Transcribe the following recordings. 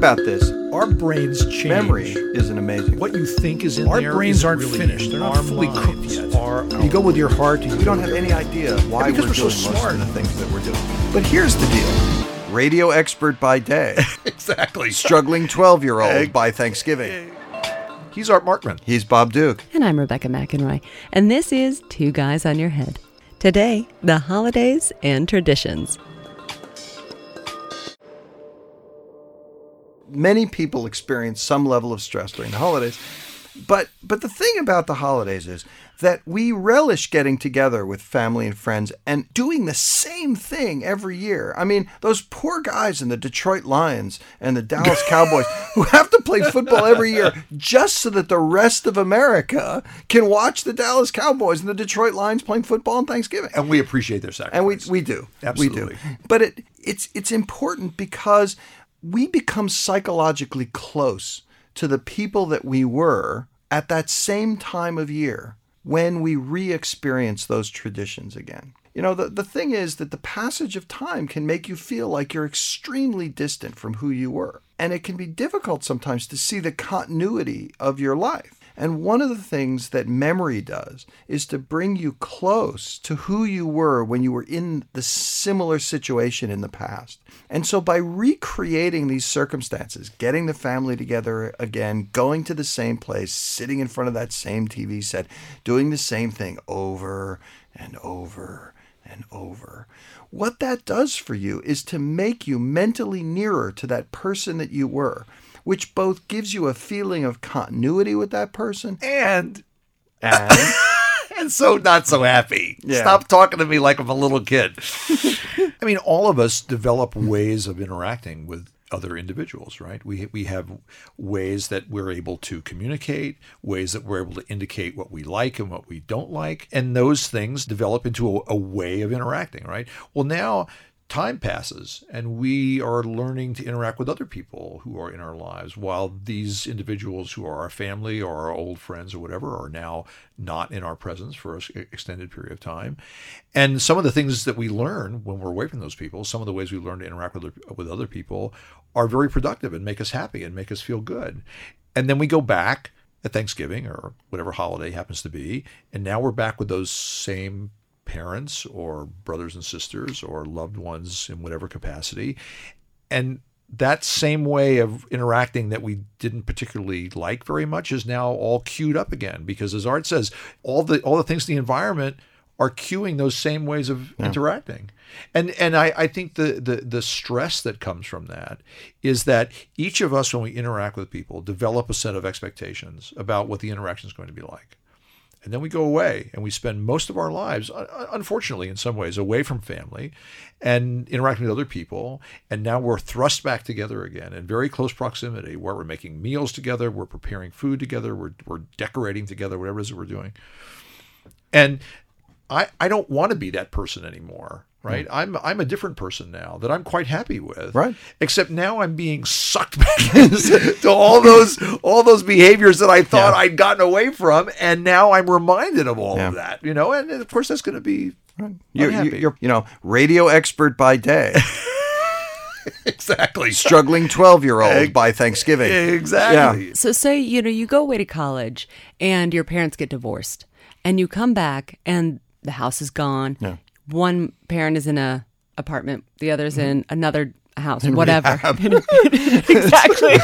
about this. Our brains change. Memory is an amazing. What you think is in Our there brains aren't really finished. They're not fully cooked minds yet. Are, you go with your heart. You we don't have any idea why because we're, we're so doing most smart. of the things that we're doing. But here's the deal: radio expert by day, exactly. struggling twelve-year-old by Thanksgiving. He's Art Markman. He's Bob Duke. And I'm Rebecca McInroy, and this is Two Guys on Your Head. Today, the holidays and traditions. Many people experience some level of stress during the holidays. But but the thing about the holidays is that we relish getting together with family and friends and doing the same thing every year. I mean, those poor guys in the Detroit Lions and the Dallas Cowboys who have to play football every year just so that the rest of America can watch the Dallas Cowboys and the Detroit Lions playing football on Thanksgiving And we appreciate their sacrifice. and we we do Absolutely. we do but it it's it's important because we become psychologically close to the people that we were at that same time of year when we re-experience those traditions again. You know the, the thing is that the passage of time can make you feel like you're extremely distant from who you were. And it can be difficult sometimes to see the continuity of your life and one of the things that memory does is to bring you close to who you were when you were in the similar situation in the past. And so by recreating these circumstances, getting the family together again, going to the same place, sitting in front of that same TV set, doing the same thing over and over and over. What that does for you is to make you mentally nearer to that person that you were, which both gives you a feeling of continuity with that person and and and so not so happy. Yeah. Stop talking to me like I'm a little kid. I mean, all of us develop ways of interacting with other individuals, right? We we have ways that we're able to communicate, ways that we're able to indicate what we like and what we don't like, and those things develop into a, a way of interacting, right? Well, now time passes and we are learning to interact with other people who are in our lives while these individuals who are our family or our old friends or whatever are now not in our presence for an extended period of time. And some of the things that we learn when we're away from those people some of the ways we learn to interact with, with other people are very productive and make us happy and make us feel good. And then we go back at Thanksgiving or whatever holiday happens to be and now we're back with those same parents or brothers and sisters or loved ones in whatever capacity. And that same way of interacting that we didn't particularly like very much is now all queued up again because as Art says, all the all the things in the environment are cueing those same ways of interacting. And and I, I think the, the the stress that comes from that is that each of us when we interact with people develop a set of expectations about what the interaction is going to be like and then we go away and we spend most of our lives unfortunately in some ways away from family and interacting with other people. And now we're thrust back together again in very close proximity where we're making meals together we're preparing food together we're, we're decorating together whatever it is that we're doing. And I, I don't want to be that person anymore right hmm. i'm i'm a different person now that i'm quite happy with Right. except now i'm being sucked back into all those all those behaviors that i thought Yeah. i'd gotten away from and now i'm reminded of all Yeah. of that you know and of course that's going to be you're, you're, you know, radio expert by day, exactly struggling 12-year-old by Thanksgiving. exactly So, say, you know, you go away to college and your parents get divorced, and you come back and the house is gone. One parent is in a apartment, the other's in mm-hmm. another house, whatever. exactly.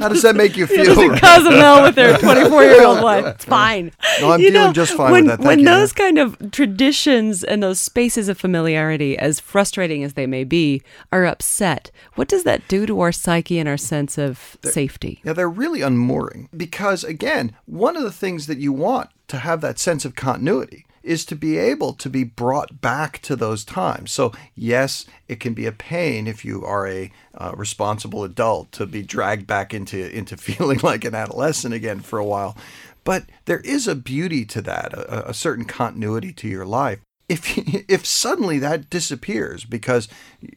How does that make you feel? There's a Cozumel with their 24 year old wife. It's fine. No, I'm You feeling just fine with when, that. Thank when you. those kind of traditions and those spaces of familiarity, as frustrating as they may be, are upset, what does that do to our psyche and our sense of safety? Yeah, they're really unmooring because, again, one of the things that you want to have that sense of continuity is to be able to be brought back to those times. So, yes, it can be a pain if you are a uh, responsible adult to be dragged back into into feeling like an adolescent again for a while. But there is a beauty to that, a, a certain continuity to your life. If if suddenly that disappears because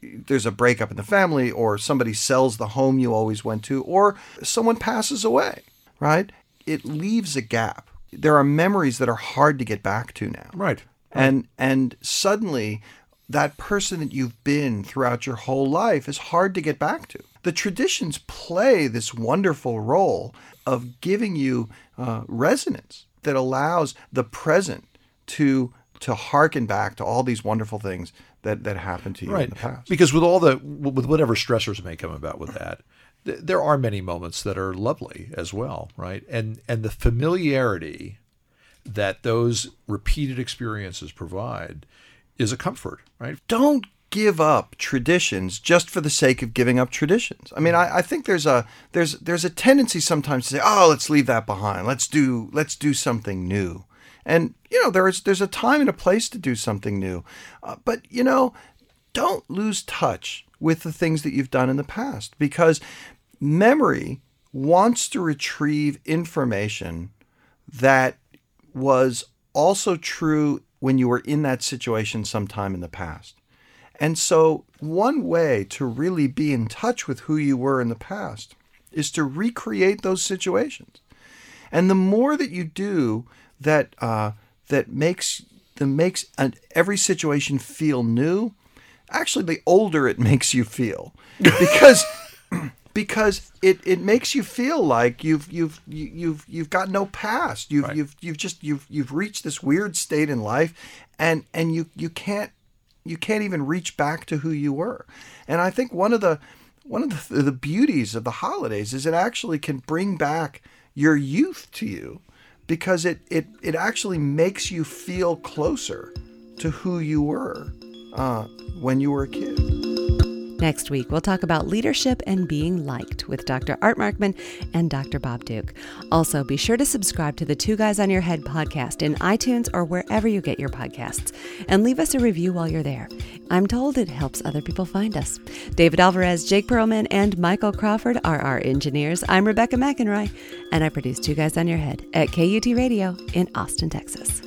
there's a breakup in the family, or somebody sells the home you always went to, or someone passes away, right? It leaves a gap. There are memories that are hard to get back to now right and and suddenly that person that you've been throughout your whole life is hard to get back to. The traditions play this wonderful role of giving you uh, resonance that allows the present to to harken back to all these wonderful things that that happened to you right. in the past. Because with all the with whatever stressors may come about with that, th- there are many moments that are lovely as well, right? And and the familiarity that those repeated experiences provide is a comfort, right? Don't give up traditions just for the sake of giving up traditions. I mean, I, I, think there's a there's there's a tendency sometimes to say, "Oh, let's leave that behind. Let's do let's do something new." And you know, there's there's a time and a place to do something new, uh, but you know, don't lose touch with the things that you've done in the past because memory wants to retrieve information that was also true when you were in that situation sometime in the past. And so, one way to really be in touch with who you were in the past is to recreate those situations. And the more that you do that, uh, that makes that makes an, every situation feel new, actually, the older it makes you feel, because because it, it makes you feel like you've you've you've you've got no past. You've right. you've you've just you've you've reached this weird state in life, and and you you can't you can't even reach back to who you were. And I think one of the one of the, the beauties of the holidays is it actually can bring back your youth to you because it it it actually makes you feel closer to who you were uh, when you were a kid. Next week, we'll talk about leadership and being liked with Dr. Art Markman and Dr. Bob Duke. Also, be sure to subscribe to the Two Guys on Your Head podcast in iTunes or wherever you get your podcasts, and leave us a review while you're there. I'm told it helps other people find us. David Alvarez, Jake Perlman, and Michael Crawford are our engineers. I'm Rebecca McInroy, and I produce Two Guys on Your Head at KUT Radio in Austin, Texas.